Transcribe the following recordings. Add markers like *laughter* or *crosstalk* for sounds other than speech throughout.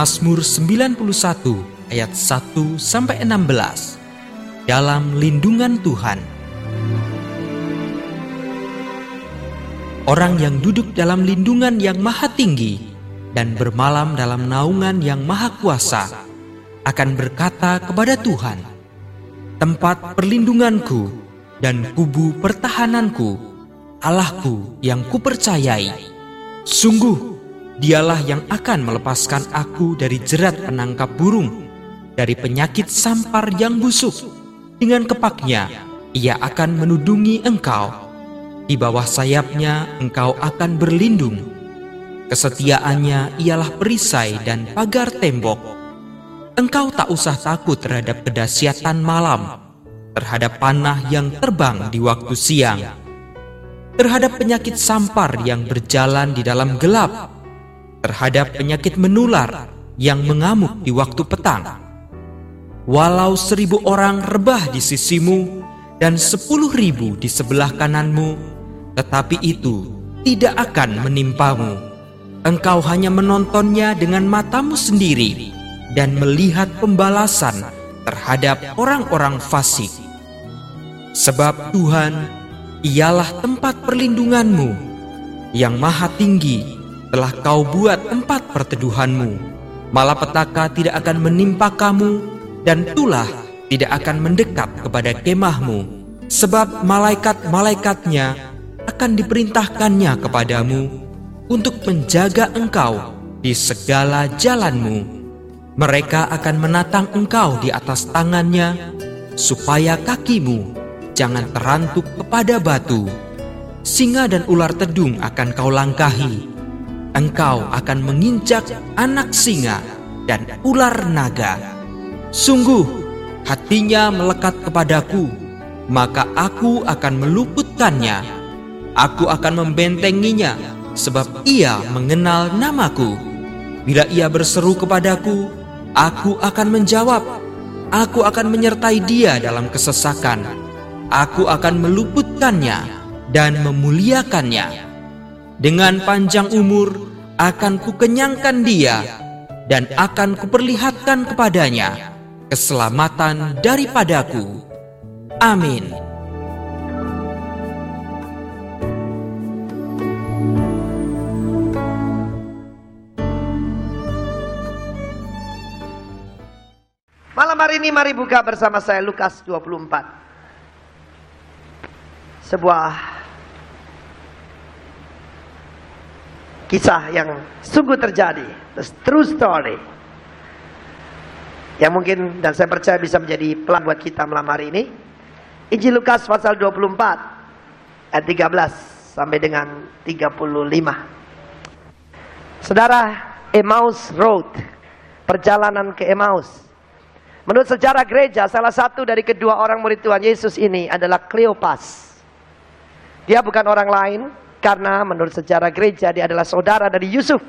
Mazmur 91 ayat 1 sampai 16. Dalam lindungan Tuhan. Orang yang duduk dalam lindungan yang maha tinggi dan bermalam dalam naungan yang maha kuasa akan berkata kepada Tuhan, tempat perlindunganku dan kubu pertahananku, Allahku yang kupercayai. Sungguh, dialah yang akan melepaskan aku dari jerat penangkap burung, dari penyakit sampar yang busuk. Dengan kepaknya, ia akan menudungi engkau. Di bawah sayapnya, engkau akan berlindung. Kesetiaannya ialah perisai dan pagar tembok. Engkau tak usah takut terhadap kedahsyatan malam, terhadap panah yang terbang di waktu siang, terhadap penyakit sampar yang berjalan di dalam gelap, terhadap penyakit menular yang mengamuk di waktu petang. Walau seribu orang rebah di sisimu dan sepuluh ribu di sebelah kananmu, tetapi itu tidak akan menimpamu. Engkau hanya menontonnya dengan matamu sendiri dan melihat pembalasan terhadap orang-orang fasik. Sebab Tuhan ialah tempat perlindunganmu yang maha tinggi telah kau buat tempat perteduhanmu. Malapetaka tidak akan menimpa kamu dan tulah tidak akan mendekat kepada kemahmu. Sebab malaikat-malaikatnya akan diperintahkannya kepadamu untuk menjaga engkau di segala jalanmu. Mereka akan menatang engkau di atas tangannya supaya kakimu jangan terantuk kepada batu. Singa dan ular tedung akan kau langkahi engkau akan menginjak anak singa dan ular naga. Sungguh, hatinya melekat kepadaku, maka aku akan meluputkannya. Aku akan membentenginya, sebab ia mengenal namaku. Bila ia berseru kepadaku, aku akan menjawab. Aku akan menyertai dia dalam kesesakan. Aku akan meluputkannya dan memuliakannya dengan panjang umur akan kukenyangkan dia dan akan kuperlihatkan kepadanya keselamatan daripadaku. Amin. Malam hari ini mari buka bersama saya Lukas 24. Sebuah kisah yang sungguh terjadi. True story. Yang mungkin dan saya percaya bisa menjadi pelan buat kita malam hari ini. Injil Lukas pasal 24 ayat 13 sampai dengan 35. Saudara, Emmaus Road, perjalanan ke Emmaus. Menurut sejarah gereja, salah satu dari kedua orang murid Tuhan Yesus ini adalah Cleopas. Dia bukan orang lain, karena menurut sejarah gereja dia adalah saudara dari Yusuf.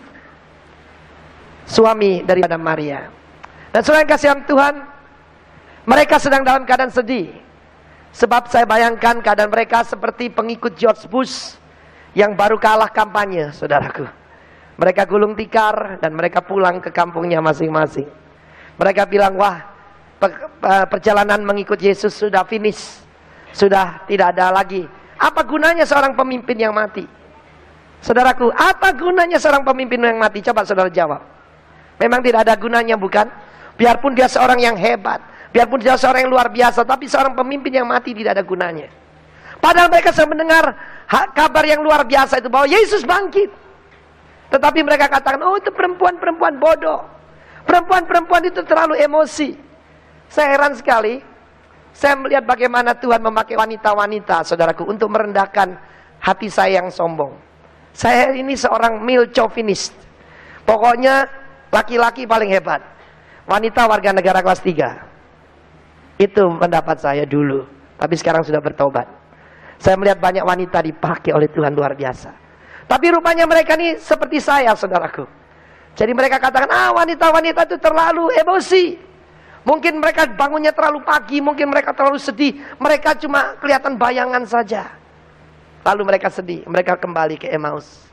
Suami daripada Maria. Dan yang kasihan Tuhan, mereka sedang dalam keadaan sedih. Sebab saya bayangkan keadaan mereka seperti pengikut George Bush yang baru kalah kampanye, saudaraku. Mereka gulung tikar dan mereka pulang ke kampungnya masing-masing. Mereka bilang, wah perjalanan mengikut Yesus sudah finish. Sudah tidak ada lagi apa gunanya seorang pemimpin yang mati? Saudaraku, apa gunanya seorang pemimpin yang mati? Coba saudara jawab. Memang tidak ada gunanya bukan? Biarpun dia seorang yang hebat, biarpun dia seorang yang luar biasa, tapi seorang pemimpin yang mati tidak ada gunanya. Padahal mereka sedang mendengar kabar yang luar biasa itu bahwa Yesus bangkit. Tetapi mereka katakan, oh itu perempuan-perempuan bodoh. Perempuan-perempuan itu terlalu emosi. Saya heran sekali, saya melihat bagaimana Tuhan memakai wanita-wanita, saudaraku, untuk merendahkan hati saya yang sombong. Saya ini seorang male chauvinist. Pokoknya laki-laki paling hebat. Wanita warga negara kelas 3. Itu pendapat saya dulu. Tapi sekarang sudah bertobat. Saya melihat banyak wanita dipakai oleh Tuhan luar biasa. Tapi rupanya mereka ini seperti saya, saudaraku. Jadi mereka katakan, ah wanita-wanita itu terlalu emosi. Mungkin mereka bangunnya terlalu pagi, mungkin mereka terlalu sedih. Mereka cuma kelihatan bayangan saja. Lalu mereka sedih, mereka kembali ke Emmaus.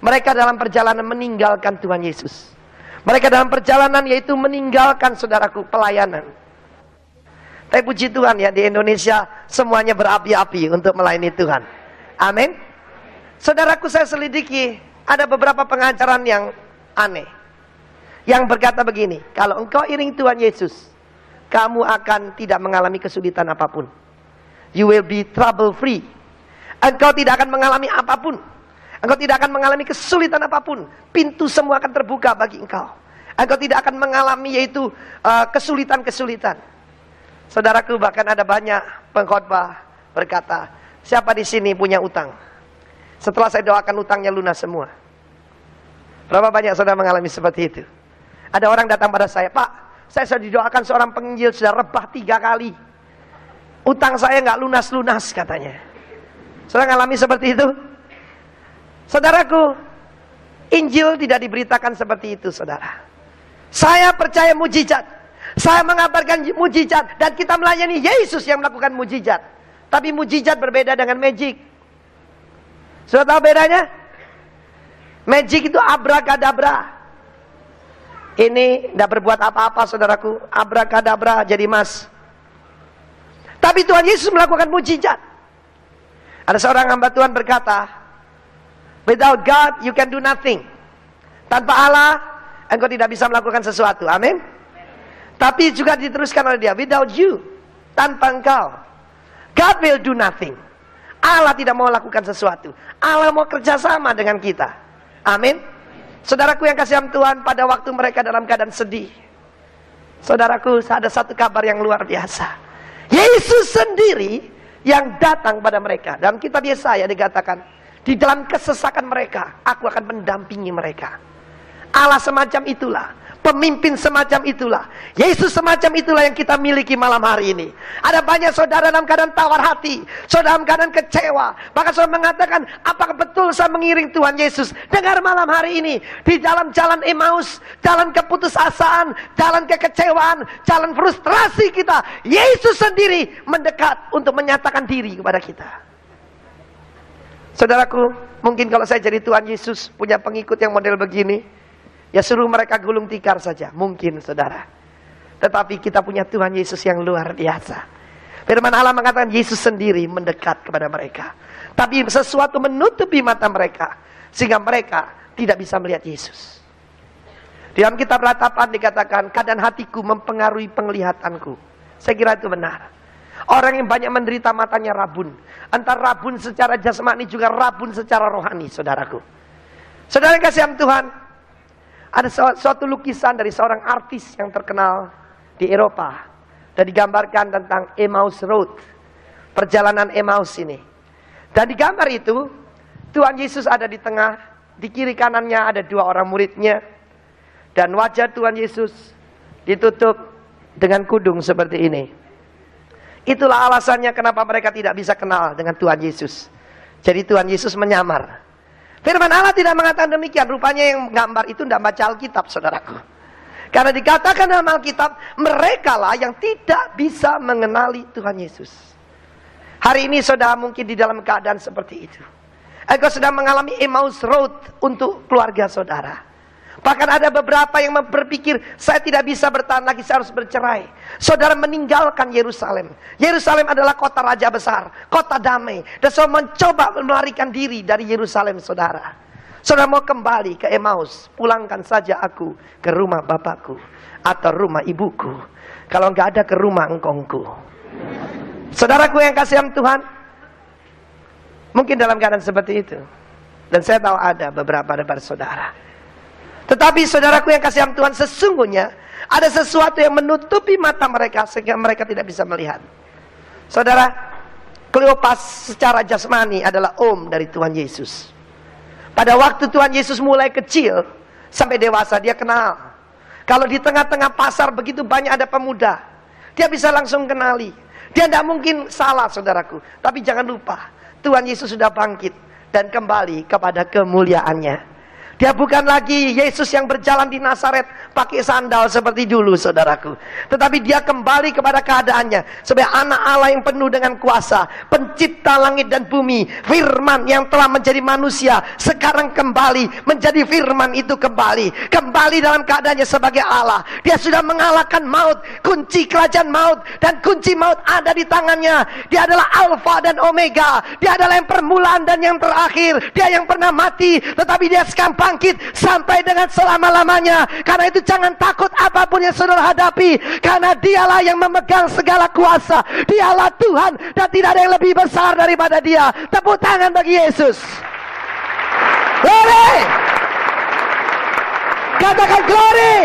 Mereka dalam perjalanan meninggalkan Tuhan Yesus. Mereka dalam perjalanan yaitu meninggalkan saudaraku pelayanan. Tapi puji Tuhan ya di Indonesia semuanya berapi-api untuk melayani Tuhan. Amin. Saudaraku saya selidiki ada beberapa pengajaran yang aneh. Yang berkata begini, kalau engkau iring Tuhan Yesus, kamu akan tidak mengalami kesulitan apa pun. You will be trouble free. Engkau tidak akan mengalami apa pun. Engkau tidak akan mengalami kesulitan apa pun. Pintu semua akan terbuka bagi engkau. Engkau tidak akan mengalami yaitu uh, kesulitan-kesulitan. Saudaraku bahkan ada banyak pengkhotbah berkata, siapa di sini punya utang? Setelah saya doakan utangnya lunas semua. Berapa banyak saudara mengalami seperti itu? Ada orang datang pada saya, Pak, saya sudah didoakan seorang penginjil sudah rebah tiga kali. Utang saya nggak lunas-lunas katanya. Saudara mengalami seperti itu? Saudaraku, Injil tidak diberitakan seperti itu, saudara. Saya percaya mujizat. Saya mengabarkan mujizat dan kita melayani Yesus yang melakukan mujizat. Tapi mujizat berbeda dengan magic. Sudah tahu bedanya? Magic itu abrakadabra. Ini tidak berbuat apa-apa saudaraku. Abrakadabra jadi mas. Tapi Tuhan Yesus melakukan mujizat. Ada seorang hamba Tuhan berkata, Without God you can do nothing. Tanpa Allah engkau tidak bisa melakukan sesuatu. Amin. Tapi juga diteruskan oleh dia, without you, tanpa engkau, God will do nothing. Allah tidak mau lakukan sesuatu. Allah mau kerjasama dengan kita. Amin. Saudaraku yang kasih Tuhan pada waktu mereka dalam keadaan sedih. Saudaraku ada satu kabar yang luar biasa. Yesus sendiri yang datang pada mereka. Dalam kitab Yesaya dikatakan, di dalam kesesakan mereka, aku akan mendampingi mereka. Allah semacam itulah. Pemimpin semacam itulah. Yesus semacam itulah yang kita miliki malam hari ini. Ada banyak saudara dalam keadaan tawar hati. Saudara dalam keadaan kecewa. Bahkan saudara mengatakan, apakah betul saya mengiring Tuhan Yesus? Dengar malam hari ini. Di dalam jalan Emmaus, jalan keputusasaan, jalan kekecewaan, jalan frustrasi kita. Yesus sendiri mendekat untuk menyatakan diri kepada kita. Saudaraku, mungkin kalau saya jadi Tuhan Yesus punya pengikut yang model begini, ya suruh mereka gulung tikar saja, mungkin saudara. Tetapi kita punya Tuhan Yesus yang luar biasa. Firman Allah mengatakan Yesus sendiri mendekat kepada mereka. Tapi sesuatu menutupi mata mereka sehingga mereka tidak bisa melihat Yesus. Di dalam kitab ratapan dikatakan keadaan hatiku mempengaruhi penglihatanku. Saya kira itu benar. Orang yang banyak menderita matanya rabun. Antara rabun secara jasmani juga rabun secara rohani, saudaraku. Saudara yang kasih Tuhan, ada suatu lukisan dari seorang artis yang terkenal di Eropa. Dan digambarkan tentang Emmaus Road. Perjalanan Emmaus ini. Dan di gambar itu, Tuhan Yesus ada di tengah. Di kiri kanannya ada dua orang muridnya. Dan wajah Tuhan Yesus ditutup dengan kudung seperti ini. Itulah alasannya kenapa mereka tidak bisa kenal dengan Tuhan Yesus. Jadi Tuhan Yesus menyamar. Firman Allah tidak mengatakan demikian. Rupanya yang gambar itu tidak baca Alkitab, saudaraku. Karena dikatakan dalam Alkitab, mereka lah yang tidak bisa mengenali Tuhan Yesus. Hari ini saudara mungkin di dalam keadaan seperti itu. Engkau sedang mengalami Emmaus Road untuk keluarga saudara. Bahkan ada beberapa yang berpikir, saya tidak bisa bertahan lagi, saya harus bercerai. Saudara meninggalkan Yerusalem. Yerusalem adalah kota raja besar, kota damai. Dan saudara mencoba melarikan diri dari Yerusalem, saudara. Saudara mau kembali ke Emmaus, pulangkan saja aku ke rumah bapakku atau rumah ibuku. Kalau nggak ada ke rumah engkongku. Saudaraku yang kasih Tuhan, mungkin dalam keadaan seperti itu. Dan saya tahu ada beberapa dari saudara. Tetapi saudaraku yang kasih Tuhan sesungguhnya ada sesuatu yang menutupi mata mereka sehingga mereka tidak bisa melihat. Saudara, Kleopas secara jasmani adalah om dari Tuhan Yesus. Pada waktu Tuhan Yesus mulai kecil sampai dewasa dia kenal. Kalau di tengah-tengah pasar begitu banyak ada pemuda, dia bisa langsung kenali. Dia tidak mungkin salah saudaraku. Tapi jangan lupa, Tuhan Yesus sudah bangkit dan kembali kepada kemuliaannya. Dia bukan lagi Yesus yang berjalan di Nazaret pakai sandal seperti dulu saudaraku. Tetapi dia kembali kepada keadaannya. Sebagai anak Allah yang penuh dengan kuasa. Pencipta langit dan bumi. Firman yang telah menjadi manusia. Sekarang kembali menjadi firman itu kembali. Kembali dalam keadaannya sebagai Allah. Dia sudah mengalahkan maut. Kunci kerajaan maut. Dan kunci maut ada di tangannya. Dia adalah Alfa dan Omega. Dia adalah yang permulaan dan yang terakhir. Dia yang pernah mati. Tetapi dia sekarang bangkit sampai dengan selama-lamanya. Karena itu jangan takut apa pun yang saudara hadapi. Karena dialah yang memegang segala kuasa. Dialah Tuhan dan tidak ada yang lebih besar daripada dia. Tepuk tangan bagi Yesus. Glory! Katakan glory!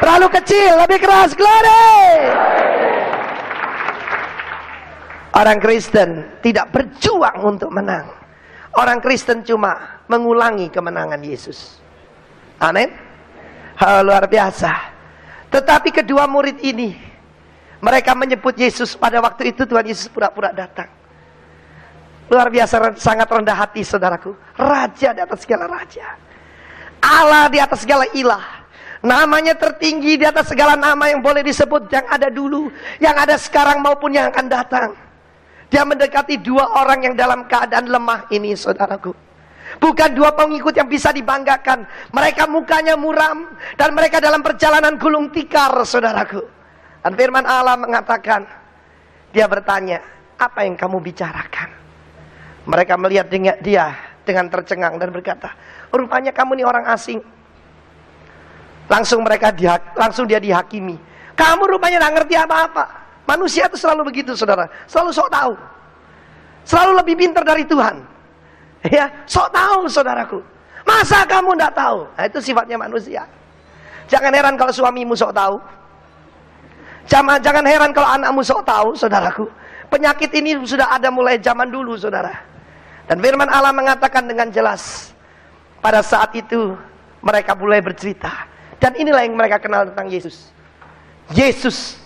Terlalu kecil, lebih keras, glory! Orang Kristen tidak berjuang untuk menang. Orang Kristen cuma mengulangi kemenangan Yesus. Amin. Hal luar biasa. Tetapi kedua murid ini, mereka menyebut Yesus pada waktu itu Tuhan Yesus pura-pura datang. Luar biasa sangat rendah hati saudaraku. Raja di atas segala raja. Allah di atas segala ilah. Namanya tertinggi di atas segala nama yang boleh disebut yang ada dulu, yang ada sekarang maupun yang akan datang. Dia mendekati dua orang yang dalam keadaan lemah ini saudaraku. Bukan dua pengikut yang bisa dibanggakan. Mereka mukanya muram. Dan mereka dalam perjalanan gulung tikar, saudaraku. Dan firman Allah mengatakan, dia bertanya, apa yang kamu bicarakan? Mereka melihat dia dengan tercengang dan berkata, rupanya kamu ini orang asing. Langsung mereka dihak, langsung dia dihakimi. Kamu rupanya tidak ngerti apa-apa. Manusia itu selalu begitu, saudara. Selalu sok tahu. Selalu lebih pintar dari Tuhan. Ya, sok tahu saudaraku. Masa kamu tidak tahu? Nah, itu sifatnya manusia. Jangan heran kalau suamimu sok tahu. Jangan, jangan heran kalau anakmu sok tahu, saudaraku. Penyakit ini sudah ada mulai zaman dulu, saudara. Dan firman Allah mengatakan dengan jelas. Pada saat itu mereka mulai bercerita. Dan inilah yang mereka kenal tentang Yesus. Yesus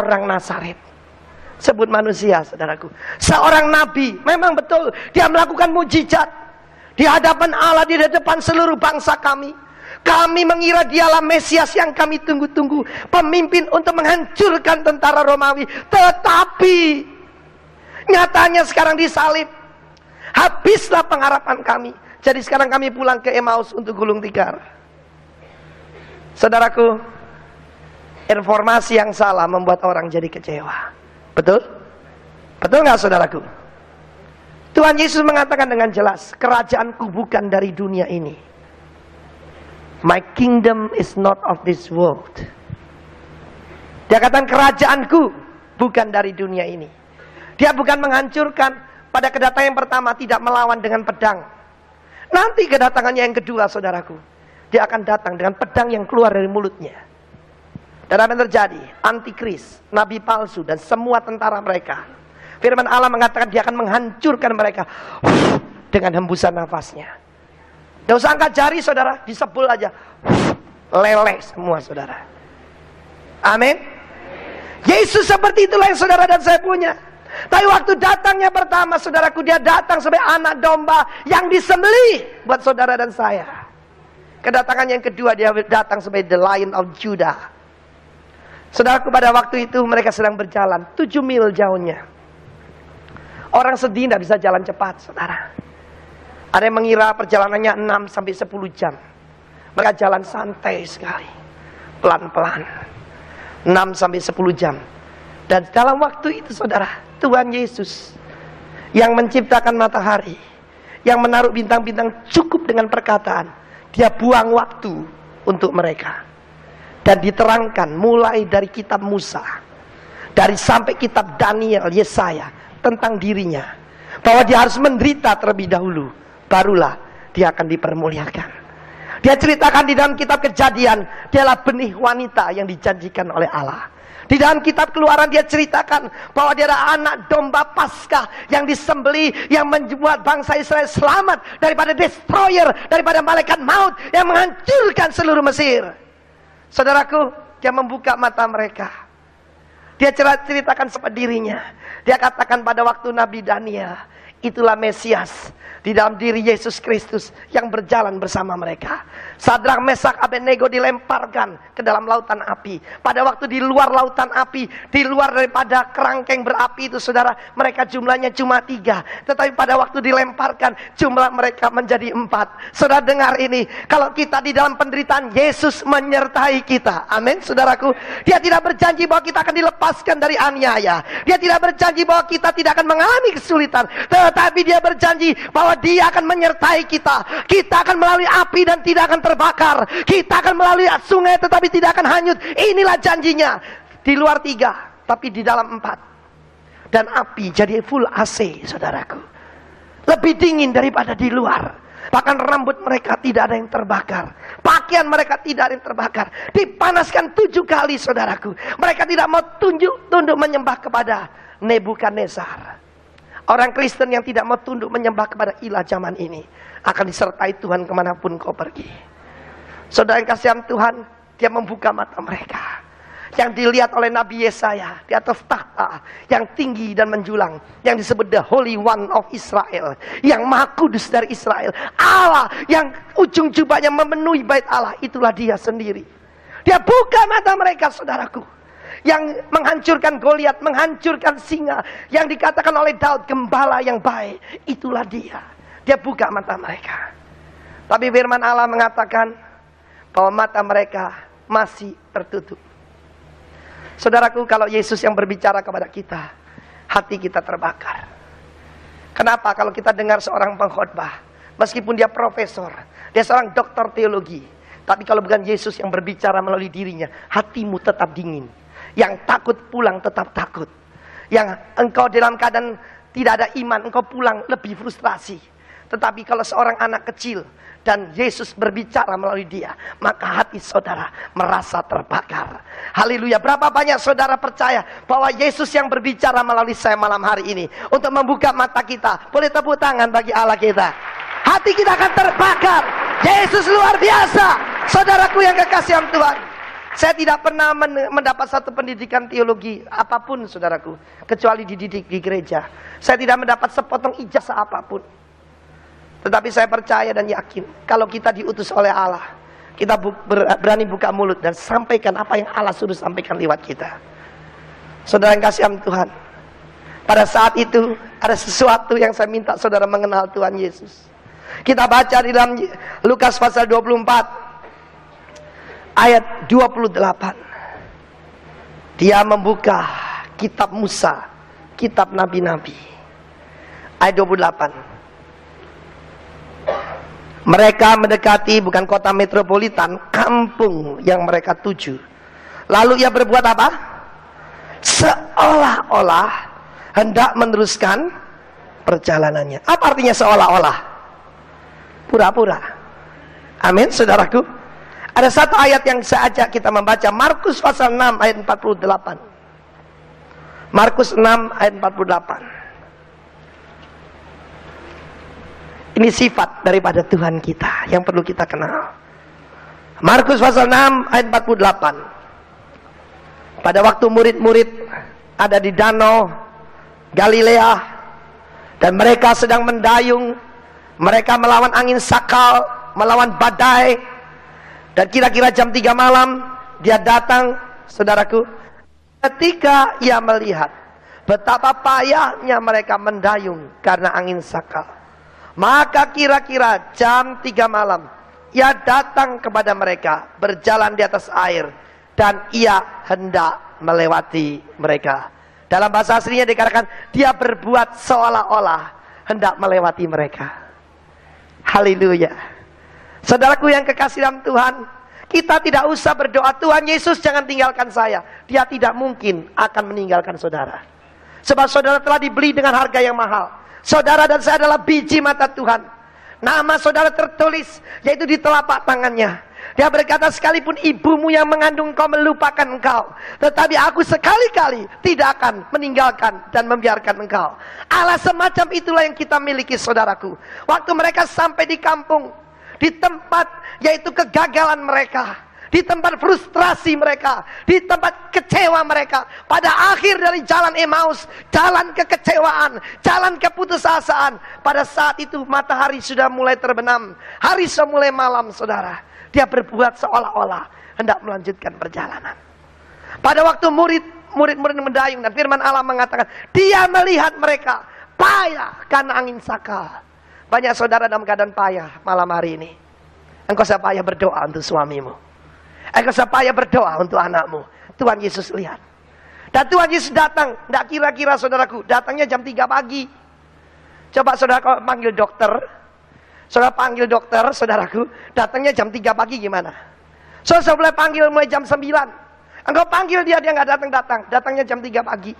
orang Nazaret sebut manusia, saudaraku. Seorang nabi, memang betul, dia melakukan mujizat di hadapan Allah, di depan seluruh bangsa kami. Kami mengira dialah Mesias yang kami tunggu-tunggu. Pemimpin untuk menghancurkan tentara Romawi. Tetapi, nyatanya sekarang disalib. Habislah pengharapan kami. Jadi sekarang kami pulang ke Emmaus untuk gulung tikar. Saudaraku, informasi yang salah membuat orang jadi kecewa. Betul? Betul nggak saudaraku? Tuhan Yesus mengatakan dengan jelas, kerajaanku bukan dari dunia ini. My kingdom is not of this world. Dia katakan kerajaanku bukan dari dunia ini. Dia bukan menghancurkan pada kedatangan yang pertama tidak melawan dengan pedang. Nanti kedatangannya yang kedua saudaraku. Dia akan datang dengan pedang yang keluar dari mulutnya. Dan apa yang terjadi? Antikris, nabi palsu dan semua tentara mereka. Firman Allah mengatakan dia akan menghancurkan mereka dengan hembusan nafasnya. Tidak usah angkat jari saudara, disebul aja. Leleh semua saudara. Amin. Yesus seperti itulah yang saudara dan saya punya. Tapi waktu datangnya pertama saudaraku dia datang sebagai anak domba yang disembelih buat saudara dan saya. Kedatangan yang kedua dia datang sebagai the lion of Judah. Saudaraku pada waktu itu mereka sedang berjalan tujuh mil jauhnya. Orang sedih tidak bisa jalan cepat, saudara. Ada yang mengira perjalanannya 6 sampai 10 jam. Mereka jalan santai sekali. Pelan-pelan. 6 sampai 10 jam. Dan dalam waktu itu saudara, Tuhan Yesus yang menciptakan matahari, yang menaruh bintang-bintang cukup dengan perkataan, dia buang waktu untuk mereka dan diterangkan mulai dari kitab Musa. Dari sampai kitab Daniel Yesaya tentang dirinya. Bahwa dia harus menderita terlebih dahulu. Barulah dia akan dipermuliakan. Dia ceritakan di dalam kitab kejadian dialah benih wanita yang dijanjikan oleh Allah. Di dalam kitab keluaran dia ceritakan bahwa dia adalah anak domba paskah yang disembeli yang membuat bangsa Israel selamat daripada destroyer, daripada malaikat maut yang menghancurkan seluruh Mesir. Saudaraku, dia membuka mata mereka. Dia ceritakan seperti dirinya. Dia katakan pada waktu Nabi Daniel, Itulah Mesias di dalam diri Yesus Kristus yang berjalan bersama mereka. Sadrak Mesak Abednego dilemparkan ke dalam lautan api. Pada waktu di luar lautan api, di luar daripada kerangkeng berapi itu saudara, mereka jumlahnya cuma tiga. Tetapi pada waktu dilemparkan, jumlah mereka menjadi empat. Saudara dengar ini, kalau kita di dalam penderitaan, Yesus menyertai kita. Amin, saudaraku. Dia tidak berjanji bahwa kita akan dilepaskan dari aniaya. Dia tidak berjanji bahwa kita tidak akan mengalami kesulitan. Tetapi dia berjanji bahwa bahwa dia akan menyertai kita. Kita akan melalui api dan tidak akan terbakar. Kita akan melalui sungai tetapi tidak akan hanyut. Inilah janjinya. Di luar tiga, tapi di dalam empat. Dan api jadi full AC, saudaraku. Lebih dingin daripada di luar. Bahkan rambut mereka tidak ada yang terbakar. Pakaian mereka tidak ada yang terbakar. Dipanaskan tujuh kali saudaraku. Mereka tidak mau tunjuk tunduk menyembah kepada Nebukadnezar. Orang Kristen yang tidak mau tunduk menyembah kepada ilah zaman ini akan disertai Tuhan ke mana pun kau pergi. Saudara yang kasihan Tuhan, dia membuka mata mereka. Yang dilihat oleh Nabi Yesaya di atas tahta yang tinggi dan menjulang. Yang disebut the Holy One of Israel. Yang maha kudus dari Israel. Allah yang ujung jubahnya memenuhi bait Allah. Itulah dia sendiri. Dia buka mata mereka saudaraku yang menghancurkan Goliat, menghancurkan singa, yang dikatakan oleh Daud gembala yang baik, itulah dia. Dia buka mata mereka. Tapi firman Allah mengatakan bahwa mata mereka masih tertutup. Saudaraku, kalau Yesus yang berbicara kepada kita, hati kita terbakar. Kenapa? Kalau kita dengar seorang pengkhotbah, meskipun dia profesor, dia seorang doktor teologi, tapi kalau bukan Yesus yang berbicara melalui dirinya, hatimu tetap dingin. Yang takut pulang tetap takut. Yang engkau dalam keadaan tidak ada iman, engkau pulang lebih frustrasi. Tetapi kalau seorang anak kecil dan Yesus berbicara melalui dia, maka hati saudara merasa terbakar. Haleluya. Berapa banyak saudara percaya bahwa Yesus yang berbicara melalui saya malam hari ini untuk membuka mata kita. Boleh tepuk tangan bagi Allah kita. Hati kita akan terbakar. Yesus luar biasa. Saudaraku yang kekasih Tuhan. Saya tidak pernah mendapat satu pendidikan teologi apa pun, saudaraku, kecuali dididik di gereja. Saya tidak mendapat sepotong ijazah apa pun. Tetapi saya percaya dan yakin, kalau kita diutus oleh Allah, kita berani buka mulut dan sampaikan apa yang Allah suruh sampaikan lewat kita. Saudara yang kasih Tuhan, pada saat itu ada sesuatu yang saya minta saudara mengenal Tuhan Yesus. Kita baca di dalam Lukas pasal 24 ayat 28. Dia membuka kitab Musa, kitab nabi-nabi. Ayat 28. Mereka mendekati bukan kota metropolitan, kampung yang mereka tuju. Lalu ia berbuat apa? Seolah-olah hendak meneruskan perjalanannya. Apa artinya seolah-olah? Pura-pura. Amin, saudaraku. Ada satu ayat yang saya ajak kita membaca Markus pasal 6 ayat 48. Markus 6 ayat 48. Ini sifat daripada Tuhan kita yang perlu kita kenal. Markus pasal 6 ayat 48. Pada waktu murid-murid ada di danau Galilea dan mereka sedang mendayung, mereka melawan angin sakal, melawan badai, dan kira-kira jam 3 malam dia datang, saudaraku. Ketika ia melihat betapa payahnya mereka mendayung karena angin sakal. Maka kira-kira jam 3 malam ia datang kepada mereka berjalan di atas air dan ia hendak melewati mereka. Dalam bahasa aslinya dikatakan dia berbuat seolah-olah hendak melewati mereka. Haleluya. Saudaraku yang kekasih dalam Tuhan, kita tidak usah berdoa, Tuhan Yesus jangan tinggalkan saya. Dia tidak mungkin akan meninggalkan saudara. Sebab saudara telah dibeli dengan harga yang mahal. Saudara dan saya adalah biji mata Tuhan. Nama saudara tertulis, yaitu di telapak tangannya. Dia berkata sekalipun ibumu yang mengandung kau melupakan engkau. Tetapi aku sekali-kali tidak akan meninggalkan dan membiarkan engkau. Allah semacam itulah yang kita miliki saudaraku. Waktu mereka sampai di kampung di tempat yaitu kegagalan mereka di tempat frustrasi mereka, di tempat kecewa mereka. Pada akhir dari jalan Emmaus, jalan kekecewaan, jalan keputusasaan. Pada saat itu matahari sudah mulai terbenam, hari sudah mulai malam, saudara. Dia berbuat seolah-olah hendak melanjutkan perjalanan. Pada waktu murid murid-murid mendayung dan firman Allah mengatakan, dia melihat mereka payah karena angin sakal. Banyak saudara dalam keadaan payah malam hari ini. Engkau payah berdoa untuk suamimu. Engkau payah berdoa untuk anakmu. Tuhan Yesus lihat. Dan Tuhan Yesus datang. Tidak kira-kira saudaraku. Datangnya jam 3 pagi. Coba saudara kalau panggil dokter. Saudara panggil dokter, saudaraku. Datangnya jam 3 pagi gimana? Saudara boleh panggil mulai jam 9. Engkau panggil dia, dia nggak datang-datang. Datangnya jam 3 pagi.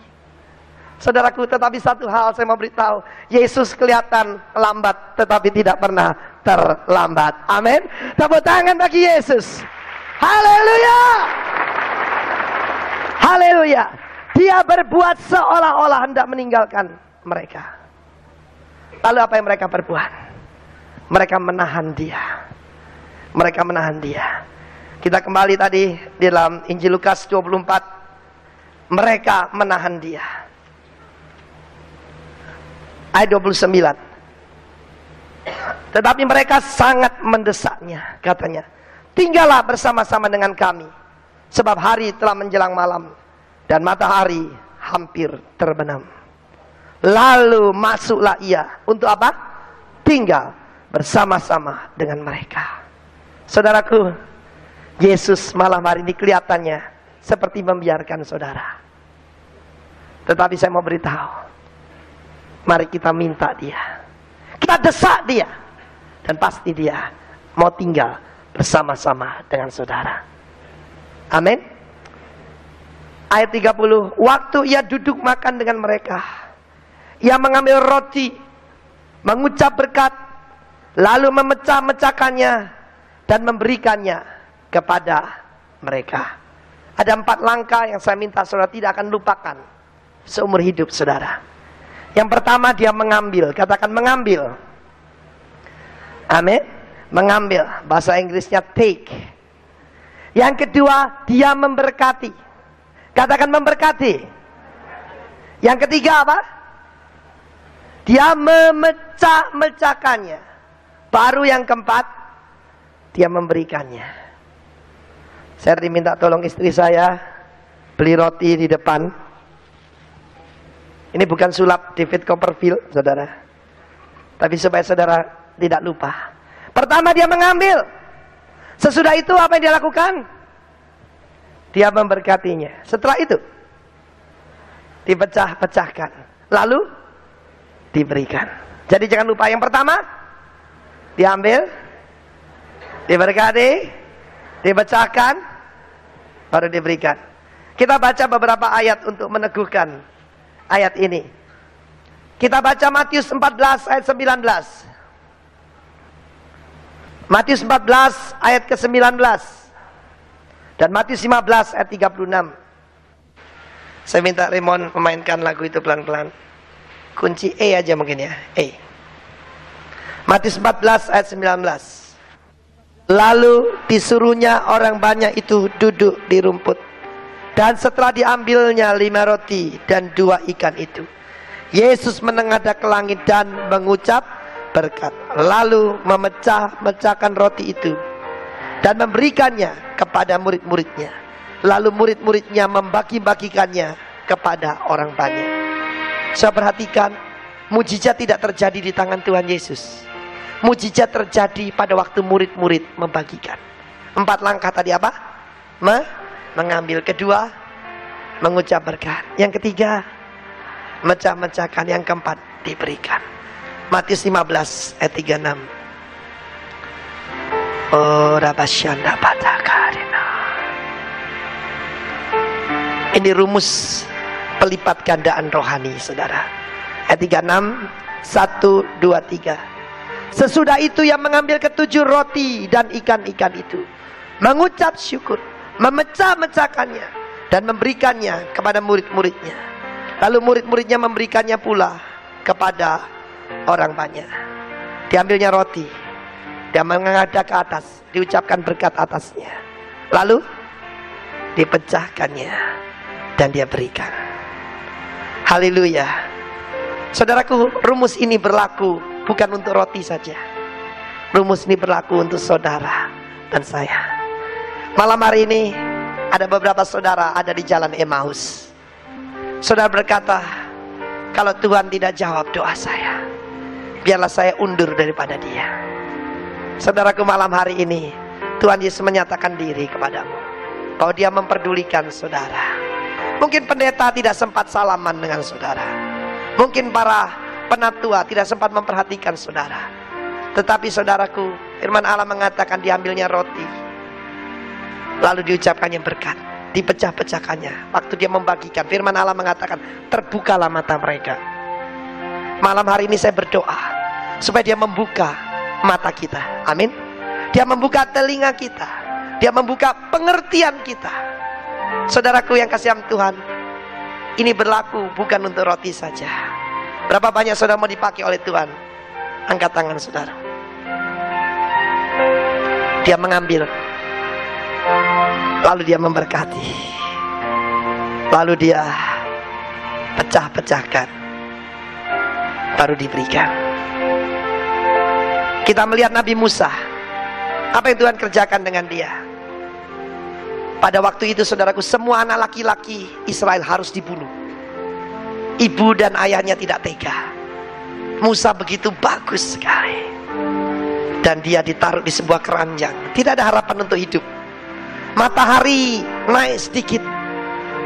Saudaraku, tetapi satu hal saya mau beritahu. Yesus kelihatan lambat, tetapi tidak pernah terlambat. Amin. Tepuk tangan bagi Yesus. Haleluya. Haleluya. Dia berbuat seolah-olah hendak meninggalkan mereka. Lalu apa yang mereka perbuat? Mereka menahan dia. Mereka menahan dia. Kita kembali tadi di dalam Injil Lukas 24. Mereka menahan dia. Ayat 29. Tetapi mereka sangat mendesaknya, katanya. Tinggallah bersama-sama dengan kami. Sebab hari telah menjelang malam. Dan matahari hampir terbenam. Lalu masuklah ia. Untuk apa? Tinggal bersama-sama dengan mereka. Saudaraku, Yesus malam hari ini kelihatannya seperti membiarkan saudara. Tetapi saya mau beritahu. Mari kita minta dia. Kita desak dia. Dan pasti dia mau tinggal bersama-sama dengan saudara. Amin. Ayat 30. Waktu ia duduk makan dengan mereka. Ia mengambil roti. Mengucap berkat. Lalu memecah-mecahkannya. Dan memberikannya kepada mereka. Ada empat langkah yang saya minta saudara tidak akan lupakan seumur hidup saudara. Yang pertama dia mengambil, katakan mengambil. Amin. Mengambil, bahasa Inggrisnya take. Yang kedua, dia memberkati. Katakan memberkati. Yang ketiga apa? Dia memecah-mecahkannya. Baru yang keempat, dia memberikannya. Saya diminta tolong istri saya beli roti di depan. Ini bukan sulap David Copperfield, saudara. Tapi supaya saudara tidak lupa. Pertama dia mengambil. Sesudah itu apa yang dia lakukan? Dia memberkatinya. Setelah itu dipecah-pecahkan. Lalu diberikan. Jadi jangan lupa yang pertama diambil, diberkati, dipecahkan, baru diberikan. Kita baca beberapa ayat untuk meneguhkan ayat ini. Kita baca Matius 14 ayat 19. Matius 14 ayat ke-19. Dan Matius 15 ayat 36. Saya minta Raymond memainkan lagu itu pelan-pelan. Kunci E aja mungkin ya. E. Matius 14 ayat 19. Lalu disuruhnya orang banyak itu duduk di rumput. Dan setelah diambilnya lima roti dan dua ikan itu. Yesus menengadah ke langit dan mengucap berkat. Lalu memecah-mecahkan roti itu. Dan memberikannya kepada murid-muridnya. Lalu murid-muridnya membagi-bagikannya kepada orang banyak. Saya perhatikan, mujizat tidak terjadi di tangan Tuhan Yesus Mujizat terjadi pada waktu murid-murid membagikan. Empat langkah tadi apa? Me mengambil. Kedua, mengucap berkat. Yang ketiga, mecah-mecahkan. Yang keempat, diberikan. Matius 15 ayat 36. Oh, rabasyanda karina. Ini rumus pelipat gandaan rohani, saudara. Ayat 36, 1, 2, 3. Sesudah itu yang mengambil ketujuh roti dan ikan-ikan itu. Mengucap syukur. Memecah-mecahkannya. Dan memberikannya kepada murid-muridnya. Lalu murid-muridnya memberikannya pula kepada orang banyak. Diambilnya roti. Dia mengadah ke atas. Diucapkan berkat atasnya. Lalu dipecahkannya dan dia berikan. Haleluya. Saudaraku, rumus ini berlaku bukan untuk roti saja. Rumus ini berlaku untuk saudara dan saya. Malam hari ini ada beberapa saudara ada di jalan Emmaus. Saudara berkata, kalau Tuhan tidak jawab doa saya, biarlah saya undur daripada dia. Saudaraku malam hari ini, Tuhan Yesus menyatakan diri kepadamu. Bahwa dia memperdulikan saudara. Mungkin pendeta tidak sempat salaman dengan saudara. Mungkin para penatua tidak sempat memperhatikan saudara. Tetapi saudaraku, firman Allah mengatakan diambilnya roti. Lalu diucapkannya berkat. Dipecah-pecahkannya. Waktu dia membagikan, firman Allah mengatakan, terbukalah mata mereka. Malam hari ini saya berdoa. Supaya dia membuka mata kita. Amin. Dia membuka telinga kita. Dia membuka pengertian kita. Saudaraku yang kasih Tuhan, ini berlaku bukan untuk roti saja. Berapa banyak saudara mau dipakai oleh Tuhan? Angkat tangan saudara. Dia mengambil. Lalu dia memberkati. Lalu dia pecah-pecahkan. Baru diberikan. Kita melihat Nabi Musa. Apa yang Tuhan kerjakan dengan dia? Pada waktu itu saudaraku semua anak laki-laki Israel harus dibunuh. Ibu dan ayahnya tidak tega. Musa begitu bagus sekali. Dan dia ditaruh di sebuah keranjang. Tidak ada harapan untuk hidup. Matahari naik sedikit.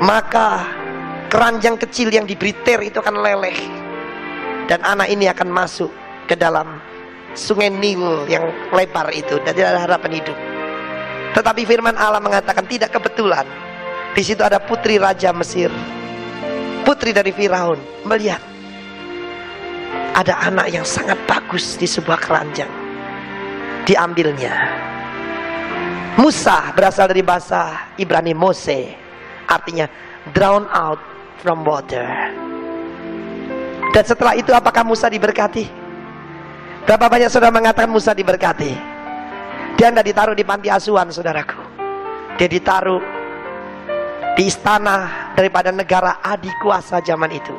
Maka keranjang kecil yang diberi ter itu akan leleh. Dan anak ini akan masuk ke dalam sungai Nil yang lebar itu. Dan tidak ada harapan hidup. Tetapi firman Allah mengatakan tidak kebetulan. Di situ ada putri raja Mesir. Putri dari Firaun melihat ada anak yang sangat bagus di sebuah keranjang. Diambilnya. Musa berasal dari bahasa Ibrani Mose. Artinya drown out from water. Dan setelah itu apakah Musa diberkati? Berapa banyak saudara mengatakan Musa diberkati? Dia tidak ditaruh di panti asuhan saudaraku. Dia ditaruh di istana daripada negara adi kuasa zaman itu.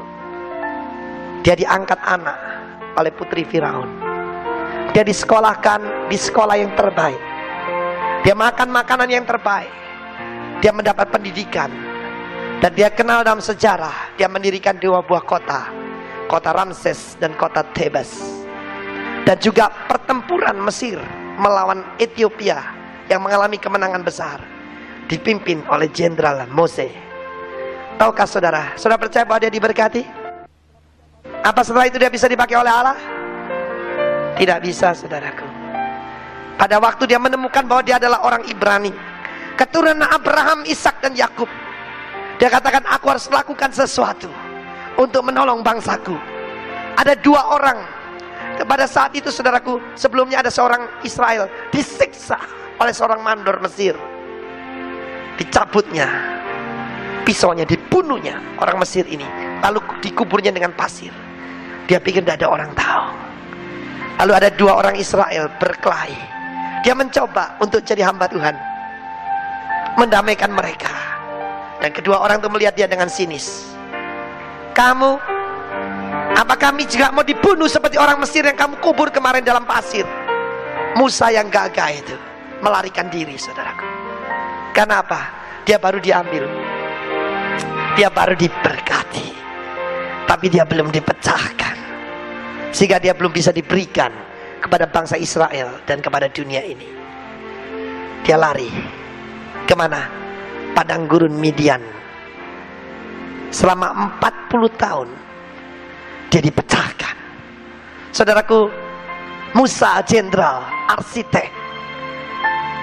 Dia diangkat anak oleh putri Firaun. Dia disekolahkan di sekolah yang terbaik. Dia makan makanan yang terbaik. Dia mendapat pendidikan. Dan dia kenal dalam sejarah. Dia mendirikan dua buah kota. Kota Ramses dan kota Thebes. Dan juga pertempuran Mesir melawan Ethiopia yang mengalami kemenangan besar dipimpin oleh Jenderal Mose. Tahukah saudara? Saudara percaya bahwa dia diberkati? Apa setelah itu dia bisa dipakai oleh Allah? Tidak bisa, saudaraku. Pada waktu dia menemukan bahwa dia adalah orang Ibrani, keturunan Abraham, Ishak dan Yakub. Dia katakan, aku harus melakukan sesuatu untuk menolong bangsaku. Ada dua orang pada saat itu saudaraku, sebelumnya ada seorang Israel disiksa oleh seorang mandor Mesir. Dicabutnya pisaunya, dibunuhnya orang Mesir ini. Lalu dikuburnya dengan pasir. Dia pikir tidak ada orang tahu. Lalu ada dua orang Israel berkelahi. Dia mencoba untuk jadi hamba Tuhan. Mendamaikan mereka. Dan kedua orang itu melihat dia dengan sinis. Kamu apa kami juga mau dibunuh seperti orang Mesir yang kamu kubur kemarin dalam pasir? Musa yang gagah itu melarikan diri, saudaraku. Kenapa? Dia baru diambil. Dia baru diberkati. Tapi dia belum dipecahkan. Sehingga dia belum bisa diberikan kepada bangsa Israel dan kepada dunia ini. Dia lari. Ke mana? Padang gurun Midian. Selama 40 tahun dia dipecahkan. Saudaraku, Musa jenderal, arsitek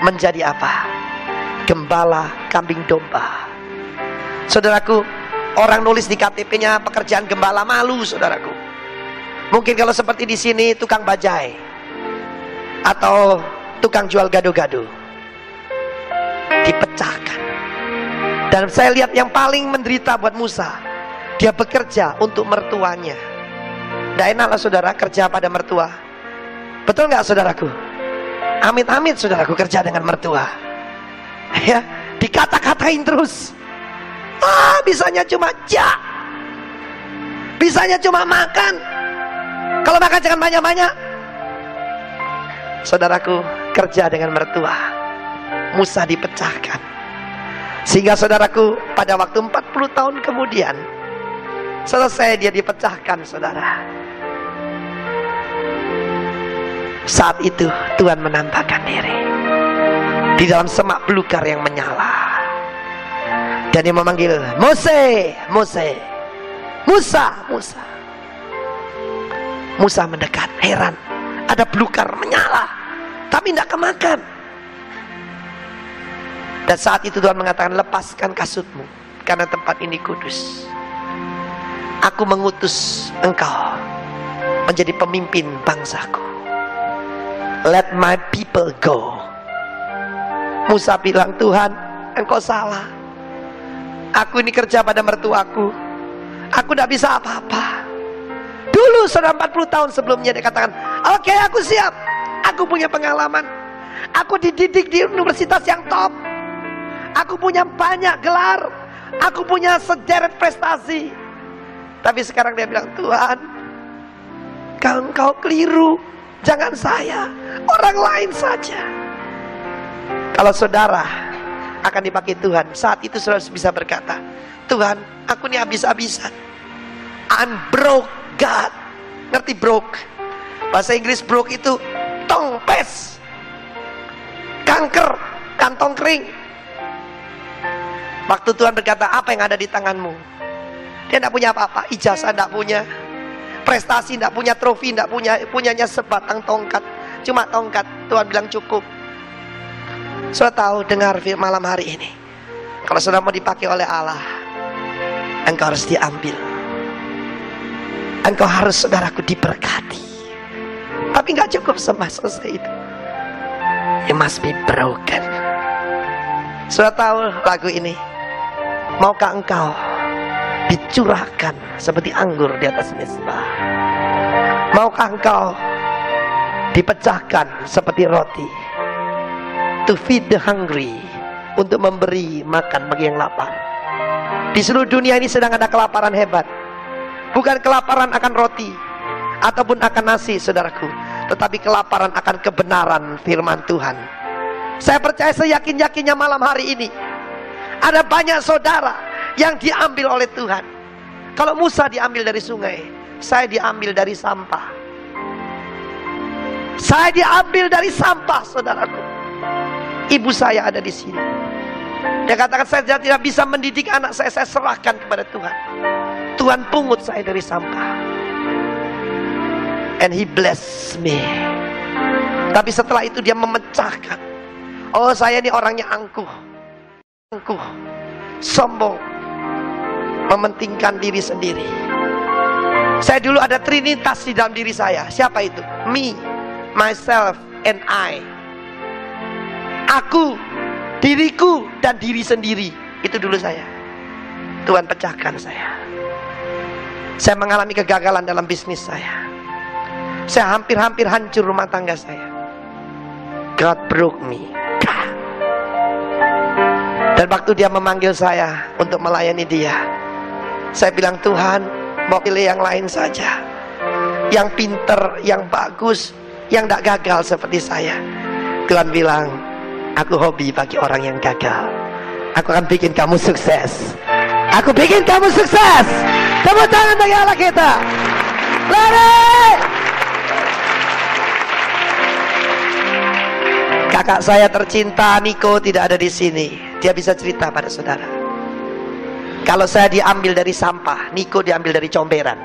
menjadi apa? Gembala kambing domba. Saudaraku, orang nulis di KTP-nya pekerjaan gembala malu, saudaraku. Mungkin kalau seperti di sini tukang bajai atau tukang jual gado-gado dipecahkan. Dan saya lihat yang paling menderita buat Musa, dia bekerja untuk mertuanya tidak enak lah saudara kerja pada mertua. Betul nggak saudaraku? Amit-amit saudaraku kerja dengan mertua. *laughs* Ya, dikata-katain terus. Ah, bisanya cuma ja. Bisanya cuma makan. Kalau makan jangan banyak-banyak. Saudaraku, kerja dengan mertua. Musa dipecahkan. Sehingga saudaraku, pada waktu 40 tahun kemudian, selesai dia dipecahkan, saudara. Saat itu Tuhan menampakkan diri di dalam semak belukar yang menyala. Dan dia memanggil Mose, Mose, Musa, Musa. Musa mendekat, heran. Ada belukar menyala, tapi tidak kemakan. Dan saat itu Tuhan mengatakan, lepaskan kasutmu, karena tempat ini kudus. Aku mengutus engkau menjadi pemimpin bangsaku. Let my people go. Musa bilang, Tuhan, engkau salah. Aku ini kerja pada mertuaku. Aku tidak bisa apa-apa. Dulu sudah 40 tahun sebelumnya dia katakan, oke okay, aku siap. Aku punya pengalaman. Aku dididik di universitas yang top. Aku punya banyak gelar. Aku punya sederet prestasi. Tapi sekarang dia bilang, Tuhan, kalau engkau keliru, Jangan saya, orang lain saja. Kalau saudara akan dipakai Tuhan, saat itu saudara bisa berkata, Tuhan, aku ini habis-habisan. I'm broke, God. Ngerti broke? Bahasa Inggris broke itu tongpes. Kanker, kantong kering. Waktu Tuhan berkata, apa yang ada di tanganmu? Dia tidak punya apa-apa, ijazah tidak punya, prestasi, tidak punya trofi, tidak punya punyanya sebatang tongkat. Cuma tongkat. Tuhan bilang cukup. Saya tahu dengar malam hari ini. Kalau sudah mau dipakai oleh Allah, engkau harus diambil. Engkau harus saudaraku diberkati. Tapi nggak cukup sama selesai itu. You must be broken. Sudah tahu lagu ini? Maukah engkau dicurahkan seperti anggur di atas mesbah. Maukah engkau dipecahkan seperti roti? To feed the hungry, untuk memberi makan bagi yang lapar. Di seluruh dunia ini sedang ada kelaparan hebat. Bukan kelaparan akan roti ataupun akan nasi, saudaraku, tetapi kelaparan akan kebenaran firman Tuhan. Saya percaya seyakin-yakinnya malam hari ini ada banyak saudara yang diambil oleh Tuhan. Kalau Musa diambil dari sungai, saya diambil dari sampah. Saya diambil dari sampah, saudaraku. Ibu saya ada di sini. Dia katakan saya tidak bisa mendidik anak saya, saya serahkan kepada Tuhan. Tuhan pungut saya dari sampah. And he bless me. Tapi setelah itu dia memecahkan. Oh saya ini orangnya angkuh. Angkuh. Sombong mementingkan diri sendiri. Saya dulu ada trinitas di dalam diri saya. Siapa itu? Me, myself, and I. Aku, diriku, dan diri sendiri. Itu dulu saya. Tuhan pecahkan saya. Saya mengalami kegagalan dalam bisnis saya. Saya hampir-hampir hancur rumah tangga saya. God broke me. Dan waktu dia memanggil saya untuk melayani dia, saya bilang Tuhan mau pilih yang lain saja Yang pinter, yang bagus Yang tidak gagal seperti saya Tuhan bilang Aku hobi bagi orang yang gagal Aku akan bikin kamu sukses Aku bikin kamu sukses Tepuk tangan bagi Allah kita Lari Kakak saya tercinta Niko tidak ada di sini Dia bisa cerita pada saudara kalau saya diambil dari sampah, Niko diambil dari comberan.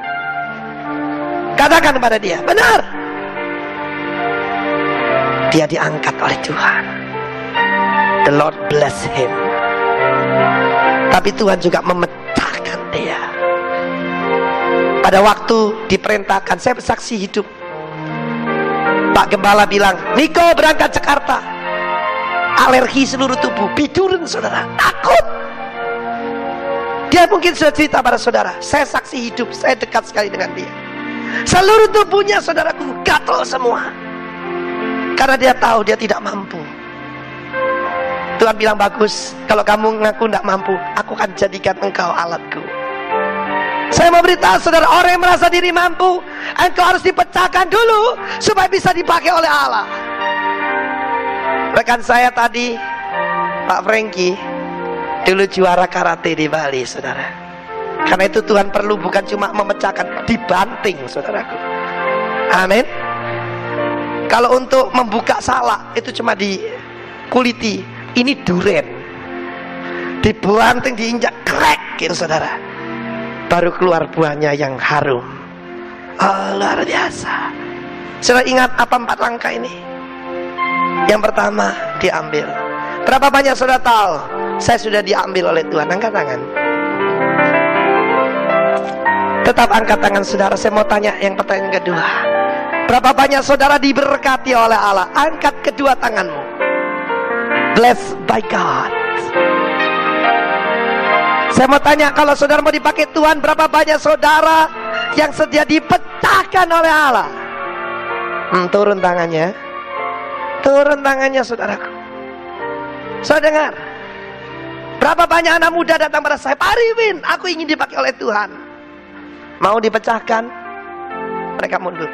Katakan kepada dia, benar. Dia diangkat oleh Tuhan. The Lord bless him. Tapi Tuhan juga memecahkan Pada waktu diperintahkan, saya bersaksi hidup. Pak Gembala bilang, Niko berangkat Jakarta. Alergi seluruh tubuh, bidurun saudara, takut. Dia mungkin sudah cerita pada saudara, saya saksi hidup, saya dekat sekali dengan dia. Seluruh tubuhnya saudaraku gatal semua. Karena dia tahu dia tidak mampu. Tuhan bilang bagus. Kalau kamu ngaku tidak mampu, aku akan jadikan engkau alatku. Saya mau beritahu saudara orang yang merasa diri mampu, engkau harus dipecahkan dulu supaya bisa dipakai oleh Allah. Rekan saya tadi, Pak Franky, dulu juara karate di Bali, saudara. Karena itu Tuhan perlu bukan cuma memecahkan, dibanting, saudaraku. Amin. Kalau untuk membuka salah itu cuma di kuliti, ini duren. Dibanting, diinjak, krek, gitu saudara baru keluar buahnya yang harum. Oh, luar biasa. Sudah ingat apa empat langkah ini? Yang pertama diambil. Berapa banyak sudah tahu? Saya sudah diambil oleh Tuhan. Angkat tangan. Tetap angkat tangan saudara. Saya mau tanya yang pertanyaan kedua. Berapa banyak saudara diberkati oleh Allah? Angkat kedua tanganmu. Blessed by God. Saya mau tanya kalau saudara mau dipakai Tuhan berapa banyak saudara yang sedia dipecahkan oleh Allah? Hmm, turun tangannya. Turun tangannya saudaraku. Saya dengar. Berapa banyak anak muda datang pada saya, Pak Riwin, aku ingin dipakai oleh Tuhan. Mau dipecahkan, mereka mundur.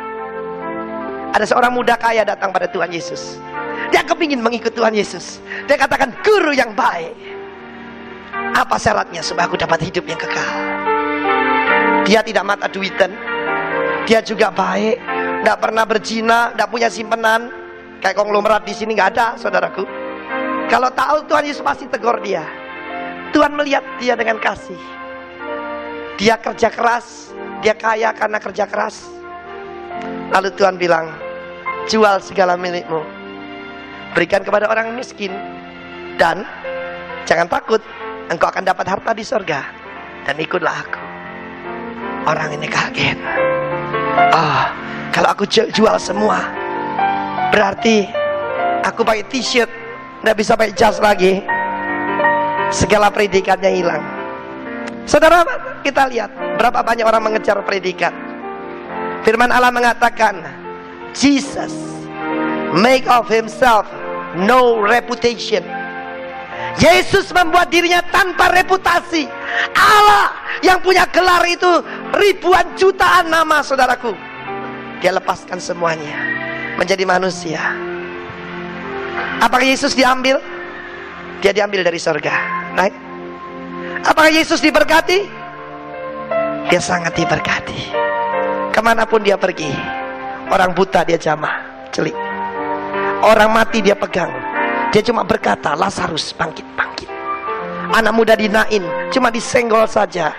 Ada seorang muda kaya datang pada Tuhan Yesus. Dia kepingin mengikut Tuhan Yesus. Dia katakan, guru yang baik. Apa syaratnya supaya aku dapat hidup yang kekal? Dia tidak mata duitan. Dia juga baik, tidak pernah berzina, tidak punya simpenan. Kayak konglomerat di sini nggak ada, saudaraku. Kalau tahu Tuhan Yesus pasti tegur dia. Tuhan melihat dia dengan kasih. Dia kerja keras, dia kaya karena kerja keras. Lalu Tuhan bilang, jual segala milikmu, berikan kepada orang miskin, dan jangan takut, engkau akan dapat harta di surga dan ikutlah aku. Orang ini kaget. Oh kalau aku jual semua berarti aku pakai t-shirt nggak bisa pakai jas lagi. Segala predikannya hilang. Saudara kita lihat berapa banyak orang mengejar predikat. Firman Allah mengatakan Jesus make of himself no reputation Yesus membuat dirinya tanpa reputasi. Allah yang punya gelar itu ribuan jutaan nama saudaraku. Dia lepaskan semuanya menjadi manusia. Apakah Yesus diambil? Dia diambil dari surga. Right? Apakah Yesus diberkati? Dia sangat diberkati. Ke mana pun dia pergi, orang buta dia jamah, celik. Orang mati dia pegang, dia cuma berkata, Lazarus bangkit, bangkit. Anak muda dinain, cuma disenggol saja.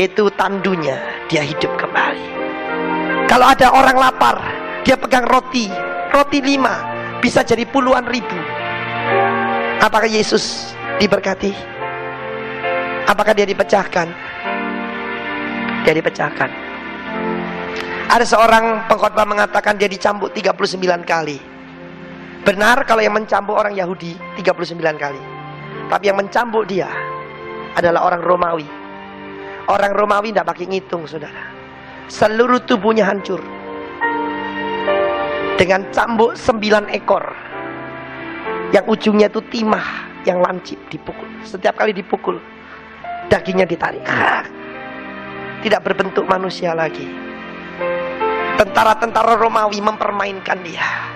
Itu tandunya, dia hidup kembali. Kalau ada orang lapar, dia pegang roti, roti lima, bisa jadi puluhan ribu. Apakah Yesus diberkati? Apakah dia dipecahkan? Dia dipecahkan. Ada seorang pengkhotbah mengatakan dia dicambuk 39 kali. Benar kalau yang mencambuk orang Yahudi 39 kali. Tapi yang mencambuk dia adalah orang Romawi. Orang Romawi tidak pakai ngitung, saudara. Seluruh tubuhnya hancur. Dengan cambuk sembilan ekor. Yang ujungnya itu timah yang lancip dipukul. Setiap kali dipukul, dagingnya ditarik. Tidak berbentuk manusia lagi. Tentara-tentara Romawi mempermainkan dia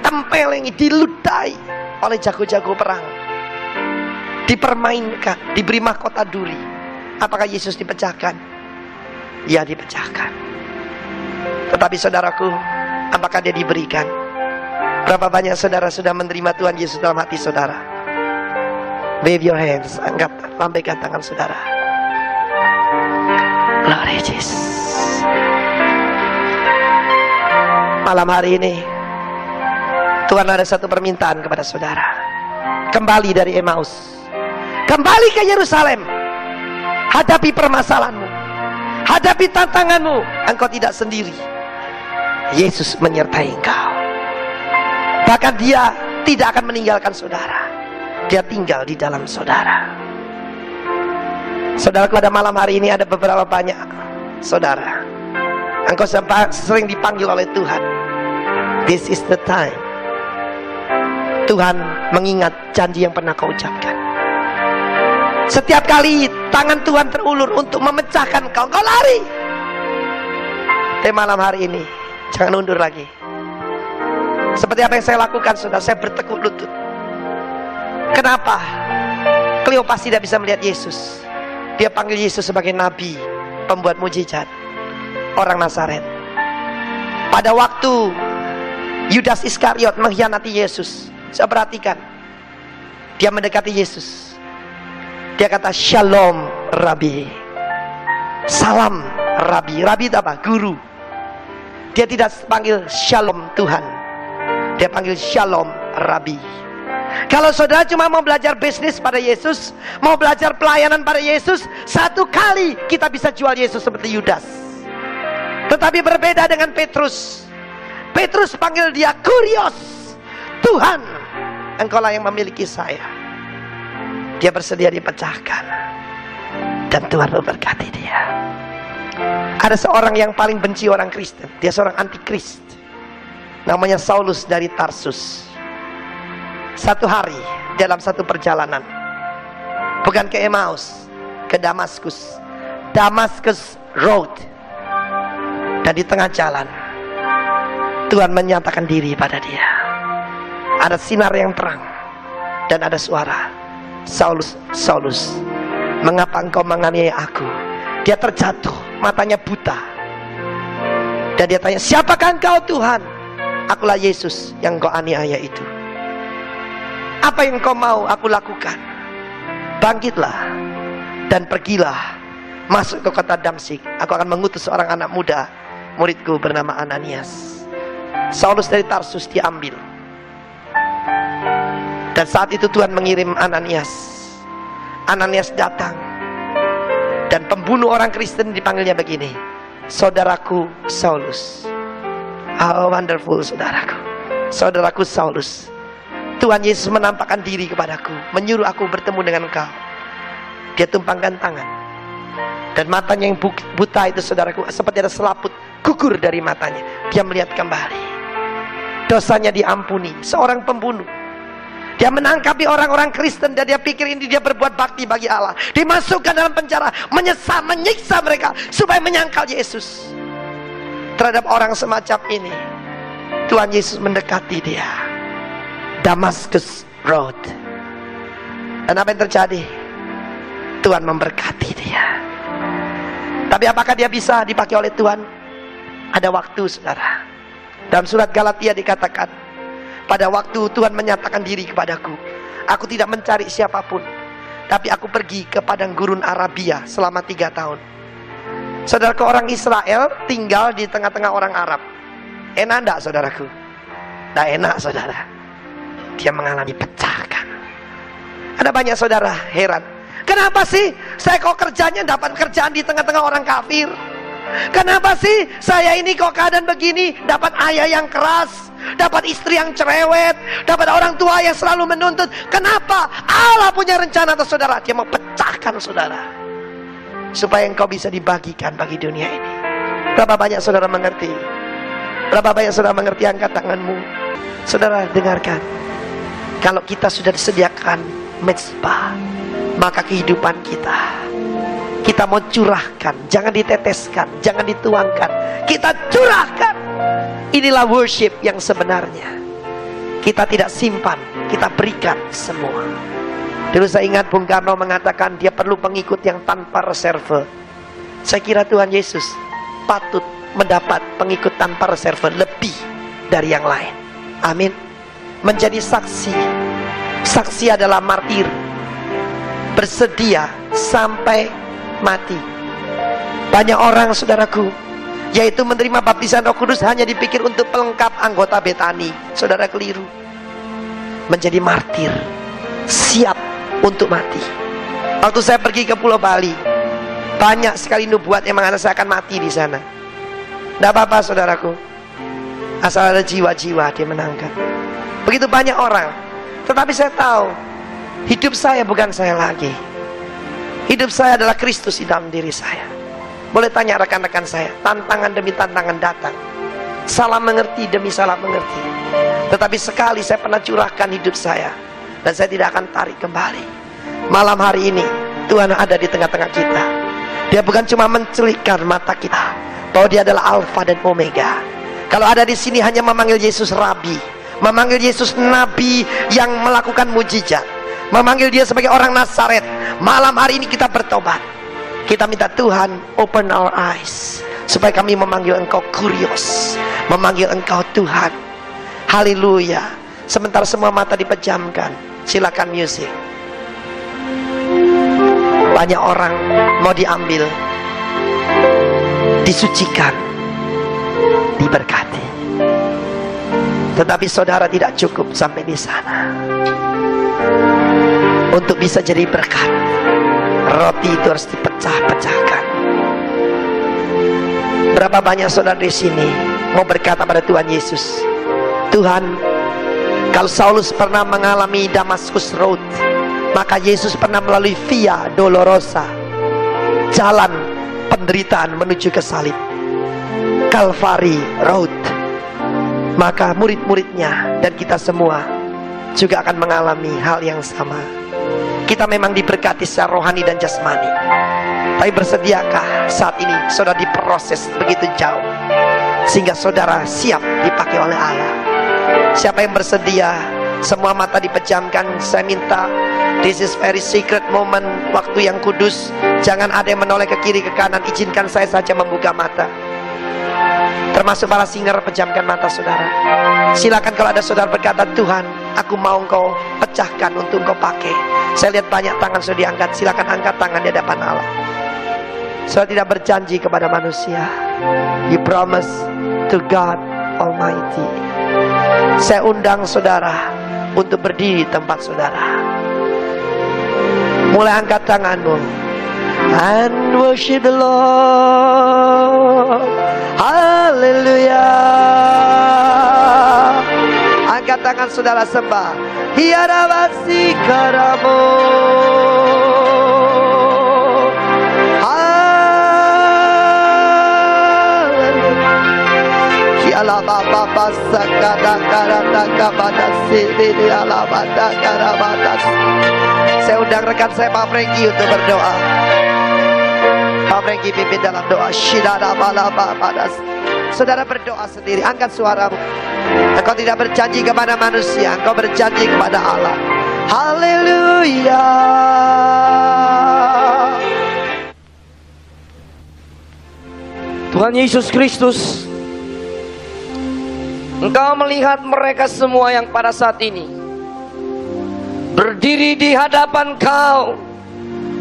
ditempelengi, diludahi oleh jago-jago perang. Dipermainkan, diberi mahkota duri. Apakah Yesus dipecahkan? Ya dipecahkan. Tetapi saudaraku, apakah dia diberikan? Berapa banyak saudara sudah menerima Tuhan Yesus dalam hati saudara? Wave your hands, angkat, lambaikan tangan saudara. Glory Jesus. Malam hari ini, Tuhan ada satu permintaan kepada saudara. Kembali dari Emmaus. Kembali ke Yerusalem. Hadapi permasalahanmu. Hadapi tantanganmu. Engkau tidak sendiri. Yesus menyertai engkau. Bahkan dia tidak akan meninggalkan saudara. Dia tinggal di dalam saudara. Saudara pada malam hari ini ada beberapa banyak saudara. Engkau sering dipanggil oleh Tuhan. This is the time Tuhan mengingat janji yang pernah kau ucapkan. Setiap kali tangan Tuhan terulur untuk memecahkan kau, kau lari. Tema malam hari ini, jangan undur lagi. Seperti apa yang saya lakukan, sudah saya bertekuk lutut. Kenapa? Kleopas tidak bisa melihat Yesus. Dia panggil Yesus sebagai nabi, pembuat mujizat, orang Nazaret. Pada waktu Yudas Iskariot mengkhianati Yesus, saya perhatikan. Dia mendekati Yesus. Dia kata Shalom Rabi. Salam Rabi. Rabi itu apa? Guru. Dia tidak panggil Shalom Tuhan. Dia panggil Shalom Rabi. Kalau saudara cuma mau belajar bisnis pada Yesus, mau belajar pelayanan pada Yesus, satu kali kita bisa jual Yesus seperti Yudas. Tetapi berbeda dengan Petrus. Petrus panggil dia Kurios. Tuhan, engkau lah yang memiliki saya. Dia bersedia dipecahkan. Dan Tuhan memberkati dia. Ada seorang yang paling benci orang Kristen. Dia seorang antikrist. Namanya Saulus dari Tarsus. Satu hari dalam satu perjalanan. Bukan ke Emmaus, ke Damaskus. Damaskus Road. Dan di tengah jalan Tuhan menyatakan diri pada dia. Ada sinar yang terang dan ada suara. Saulus, Saulus, mengapa engkau menganiaya aku? Dia terjatuh, matanya buta. Dan dia tanya, siapakah engkau Tuhan? Akulah Yesus yang engkau aniaya itu. Apa yang engkau mau aku lakukan? Bangkitlah dan pergilah masuk ke kota Damsik. Aku akan mengutus seorang anak muda, muridku bernama Ananias. Saulus dari Tarsus diambil. Dan saat itu Tuhan mengirim Ananias. Ananias datang. Dan pembunuh orang Kristen dipanggilnya begini. Saudaraku Saulus. How wonderful saudaraku. Saudaraku Saulus. Tuhan Yesus menampakkan diri kepadaku. Menyuruh aku bertemu dengan engkau. Dia tumpangkan tangan. Dan matanya yang buta itu saudaraku. Seperti ada selaput gugur dari matanya. Dia melihat kembali dosanya diampuni. Seorang pembunuh. Dia menangkapi orang-orang Kristen dan dia pikir ini dia berbuat bakti bagi Allah. Dimasukkan dalam penjara, menyesal, menyiksa mereka supaya menyangkal Yesus. Terhadap orang semacam ini, Tuhan Yesus mendekati dia. Damascus Road. Dan apa yang terjadi? Tuhan memberkati dia. Tapi apakah dia bisa dipakai oleh Tuhan? Ada waktu, saudara. Dalam surat Galatia dikatakan, pada waktu Tuhan menyatakan diri kepadaku, aku tidak mencari siapa pun, tapi aku pergi ke padang gurun Arabia selama tiga tahun. Saudara ke orang Israel tinggal di tengah-tengah orang Arab. Enak enggak saudaraku? Tidak enak saudara. Dia mengalami pecahkan. Ada banyak saudara heran. Kenapa sih saya kok kerjanya dapat kerjaan di tengah-tengah orang kafir? Kenapa sih saya ini kok keadaan begini? Dapat ayah yang keras, dapat istri yang cerewet, dapat orang tua yang selalu menuntut. Kenapa? Allah punya rencana atas saudara. Dia mau pecahkan saudara. Supaya engkau bisa dibagikan bagi dunia ini. Berapa banyak saudara mengerti? Berapa banyak saudara mengerti angkat tanganmu? Saudara dengarkan. Kalau kita sudah disediakan mezbah, maka kehidupan kita kita mau curahkan, jangan diteteskan, jangan dituangkan. Kita curahkan. Inilah worship yang sebenarnya. Kita tidak simpan, kita berikan semua. Dulu saya ingat Bung Karno mengatakan dia perlu pengikut yang tanpa reserve. Saya kira Tuhan Yesus patut mendapat pengikut tanpa reserve lebih dari yang lain. Amin. Menjadi saksi. Saksi adalah martir. Bersedia sampai mati. Banyak orang saudaraku yaitu menerima baptisan Roh Kudus hanya dipikir untuk pelengkap anggota Betani. Saudara keliru. Menjadi martir, siap untuk mati. Waktu saya pergi ke Pulau Bali, banyak sekali nubuat yang mengatakan saya akan mati di sana. Tidak apa-apa saudaraku. Asal ada jiwa-jiwa dia menangkan. Begitu banyak orang. Tetapi saya tahu hidup saya bukan saya lagi. Hidup saya adalah Kristus di dalam diri saya. Boleh tanya rekan-rekan saya, tantangan demi tantangan datang. salah mengerti demi salah mengerti. Tetapi sekali saya pernah curahkan hidup saya dan saya tidak akan tarik kembali. Malam hari ini Tuhan ada di tengah-tengah kita. Dia bukan cuma mencelikkan mata kita, bahwa Dia adalah Alfa dan Omega. Kalau ada di sini hanya memanggil Yesus Rabi, memanggil Yesus Nabi yang melakukan mujizat, memanggil Dia sebagai orang Nazaret. Malam hari ini kita bertobat. Kita minta Tuhan open our eyes supaya kami memanggil Engkau kurios, memanggil Engkau Tuhan. Haleluya. Sementara semua mata dipejamkan, silakan musik. Banyak orang mau diambil, disucikan, diberkati. Tetapi saudara tidak cukup sampai di sana. Untuk bisa jadi berkat, roti itu harus dipecah-pecahkan. Berapa banyak saudara di sini mau berkata pada Tuhan Yesus, Tuhan, kalau Saulus pernah mengalami Damaskus Road, maka Yesus pernah melalui Via Dolorosa, jalan penderitaan menuju ke salib. Calvary Road. Maka murid-muridnya dan kita semua juga akan mengalami hal yang sama. Kita memang diberkati secara rohani dan jasmani. Tapi bersediakah saat ini saudara diproses begitu jauh sehingga saudara siap dipakai oleh Allah? Siapa yang bersedia? Semua mata dipejamkan. Saya minta This is very secret moment Waktu yang kudus Jangan ada yang menoleh ke kiri ke kanan Izinkan saya saja membuka mata Termasuk para singer pejamkan mata saudara Silakan kalau ada saudara berkata Tuhan aku mau engkau pecahkan untuk engkau pakai Saya lihat banyak tangan sudah diangkat. Silakan angkat tangan di hadapan Allah. Saudara tidak berjanji kepada manusia. You promise to God Almighty. Saya undang saudara Untuk berdiri di tempat saudara. Mulai angkat tanganmu. And worship the Lord. Haleluya Angkat tangan saudara sembah. Hiara basi karamu Kiala baba basa kada karata kabada sini alabada karabatas Saya undang rekan saya Pak Franky untuk berdoa. Pak Franky pimpin dalam doa. Shidada balaba padas Saudara berdoa sendiri Angkat suaramu. Engkau tidak berjanji kepada manusia Engkau berjanji kepada Allah. Haleluya. Tuhan Yesus Kristus Engkau melihat mereka semua yang pada saat ini Berdiri di hadapan kau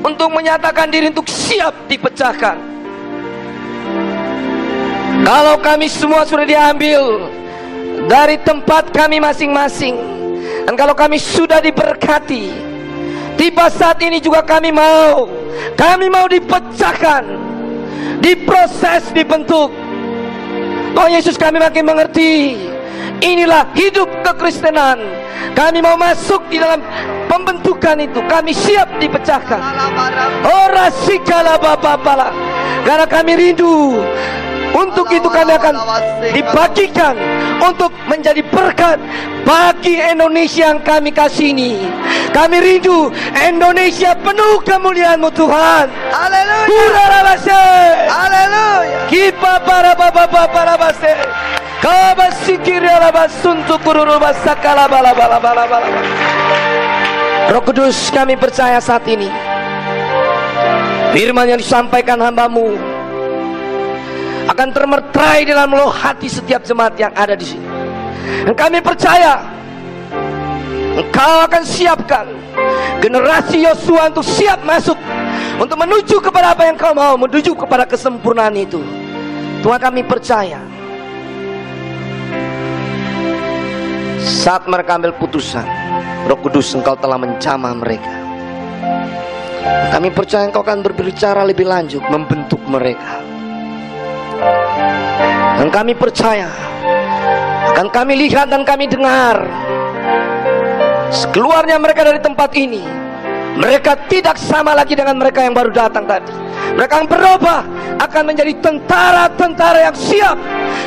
Untuk menyatakan diri untuk siap dipecahkan Kalau kami semua sudah diambil Dari tempat kami masing-masing Dan kalau kami sudah diberkati Tiba saat ini juga kami mau Kami mau dipecahkan Diproses, dibentuk. Oh Yesus kami makin mengerti Inilah hidup kekristenan. Kami mau masuk di dalam pembentukan itu. Kami siap dipecahkan. Oh rasikala bapapala Karena kami rindu untuk itu kami akan dibagikan untuk menjadi berkat bagi Indonesia yang kami kasih ini. Kami rindu Indonesia penuh kemuliaan-Mu Tuhan. Haleluya. Haleluya. Kipa para baba para base. Kabasikiri alabasuntu kururu basakala bala bala bala bala. Roh Kudus kami percaya saat ini Firman yang disampaikan hambamu akan termertrai dalam loh hati setiap jemaat yang ada di sini. Dan kami percaya Engkau akan siapkan generasi Yosua untuk siap masuk untuk menuju kepada apa yang kau mau, menuju kepada kesempurnaan itu. Tuhan kami percaya saat mereka ambil putusan, Roh Kudus Engkau telah mencamah mereka. Kami percaya Engkau akan berbicara lebih lanjut, membentuk mereka. Dan kami percaya akan kami lihat dan kami dengar Sekeluarnya mereka dari tempat ini Mereka tidak sama lagi dengan mereka yang baru datang tadi. Mereka yang berubah akan menjadi tentara-tentara yang siap,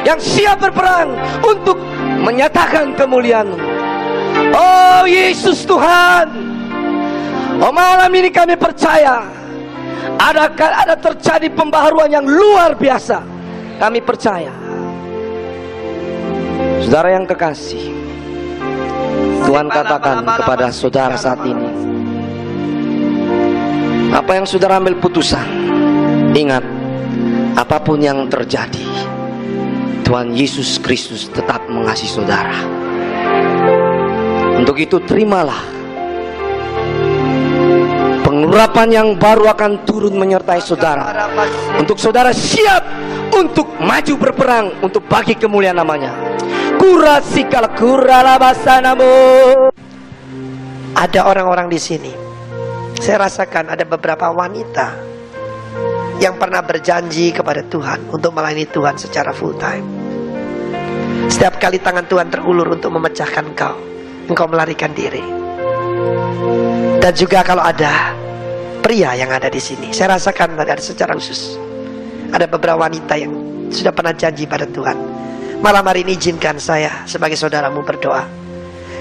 yang siap berperang untuk menyatakan kemuliaan. Oh Yesus Tuhan, oh malam ini kami percaya ada ada terjadi pembaharuan yang luar biasa. Kami percaya. Saudara yang kekasih, Tuhan katakan kepada saudara saat ini, apa yang sudah ambil putusan, ingat, apa pun yang terjadi, Tuhan Yesus Kristus tetap mengasihi saudara. Untuk itu terimalah pengurapan yang baru akan turun menyertai saudara. Untuk saudara siap untuk maju berperang untuk bagi kemuliaan namanya. Kurasikal kuralabasanamu. Ada orang-orang di sini saya rasakan ada beberapa wanita yang pernah berjanji kepada Tuhan untuk melayani Tuhan secara full time. Setiap kali tangan Tuhan terulur untuk memecahkan engkau, engkau melarikan diri. Dan juga kalau ada pria yang ada di sini, saya rasakan ada secara khusus. Ada beberapa wanita yang sudah pernah janji pada Tuhan. Malam hari ini izinkan saya sebagai saudaramu berdoa.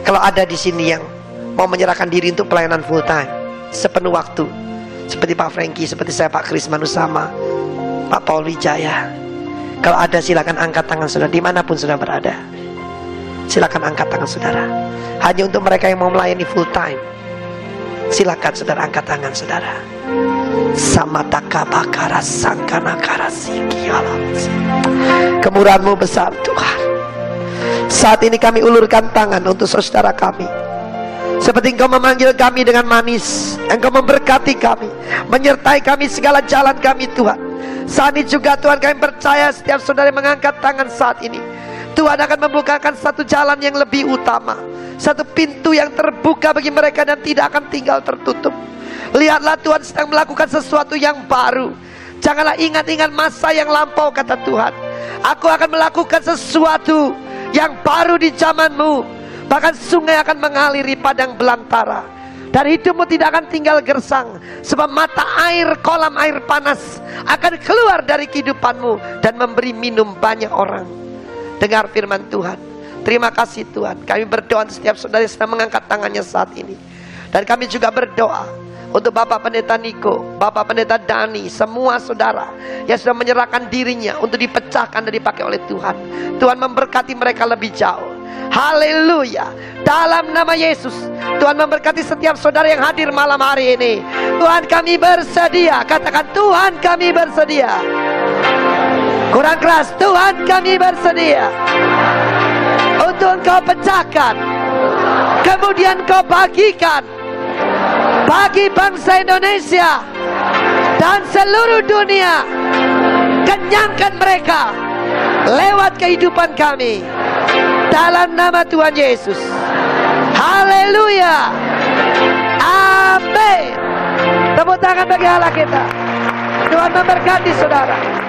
Kalau ada di sini yang mau menyerahkan diri untuk pelayanan full time, sepenuh waktu seperti Pak Franky, seperti saya Pak Kris Manusama, Pak Paul Wijaya. Kalau ada silakan angkat tangan saudara di mana pun sudah berada. Silakan angkat tangan saudara. Hanya untuk mereka yang mau melayani full time. Silakan saudara angkat tangan saudara. Samataka bakara sangkana karasiki Kemurahanmu besar Tuhan. Saat ini kami ulurkan tangan untuk saudara kami seperti engkau memanggil kami dengan manis Engkau memberkati kami Menyertai kami segala jalan kami Tuhan Saat ini juga Tuhan kami percaya Setiap saudara mengangkat tangan saat ini Tuhan akan membukakan satu jalan yang lebih utama Satu pintu yang terbuka bagi mereka Dan tidak akan tinggal tertutup Lihatlah Tuhan sedang melakukan sesuatu yang baru Janganlah ingat-ingat masa yang lampau kata Tuhan Aku akan melakukan sesuatu yang baru di zamanmu Bahkan sungai akan mengaliri padang belantara. Dan hidupmu tidak akan tinggal gersang. Sebab mata air, kolam air panas akan keluar dari kehidupanmu. Dan memberi minum banyak orang. Dengar firman Tuhan. Terima kasih Tuhan. Kami berdoa setiap saudara yang sedang mengangkat tangannya saat ini. Dan kami juga berdoa untuk Bapak Pendeta Niko, Bapak Pendeta Dani, semua saudara yang sudah menyerahkan dirinya untuk dipecahkan dan dipakai oleh Tuhan. Tuhan memberkati mereka lebih jauh. Haleluya. Dalam nama Yesus, Tuhan memberkati setiap saudara yang hadir malam hari ini. Tuhan kami bersedia. Katakan Tuhan kami bersedia. Kurang keras, Tuhan kami bersedia. Untuk engkau pecahkan. Kemudian kau bagikan. Bagi bangsa Indonesia. Dan seluruh dunia. Kenyangkan mereka. Lewat kehidupan kami dalam nama Tuhan Yesus. Haleluya. Amin. Tepuk tangan bagi Allah kita. Tuhan memberkati saudara.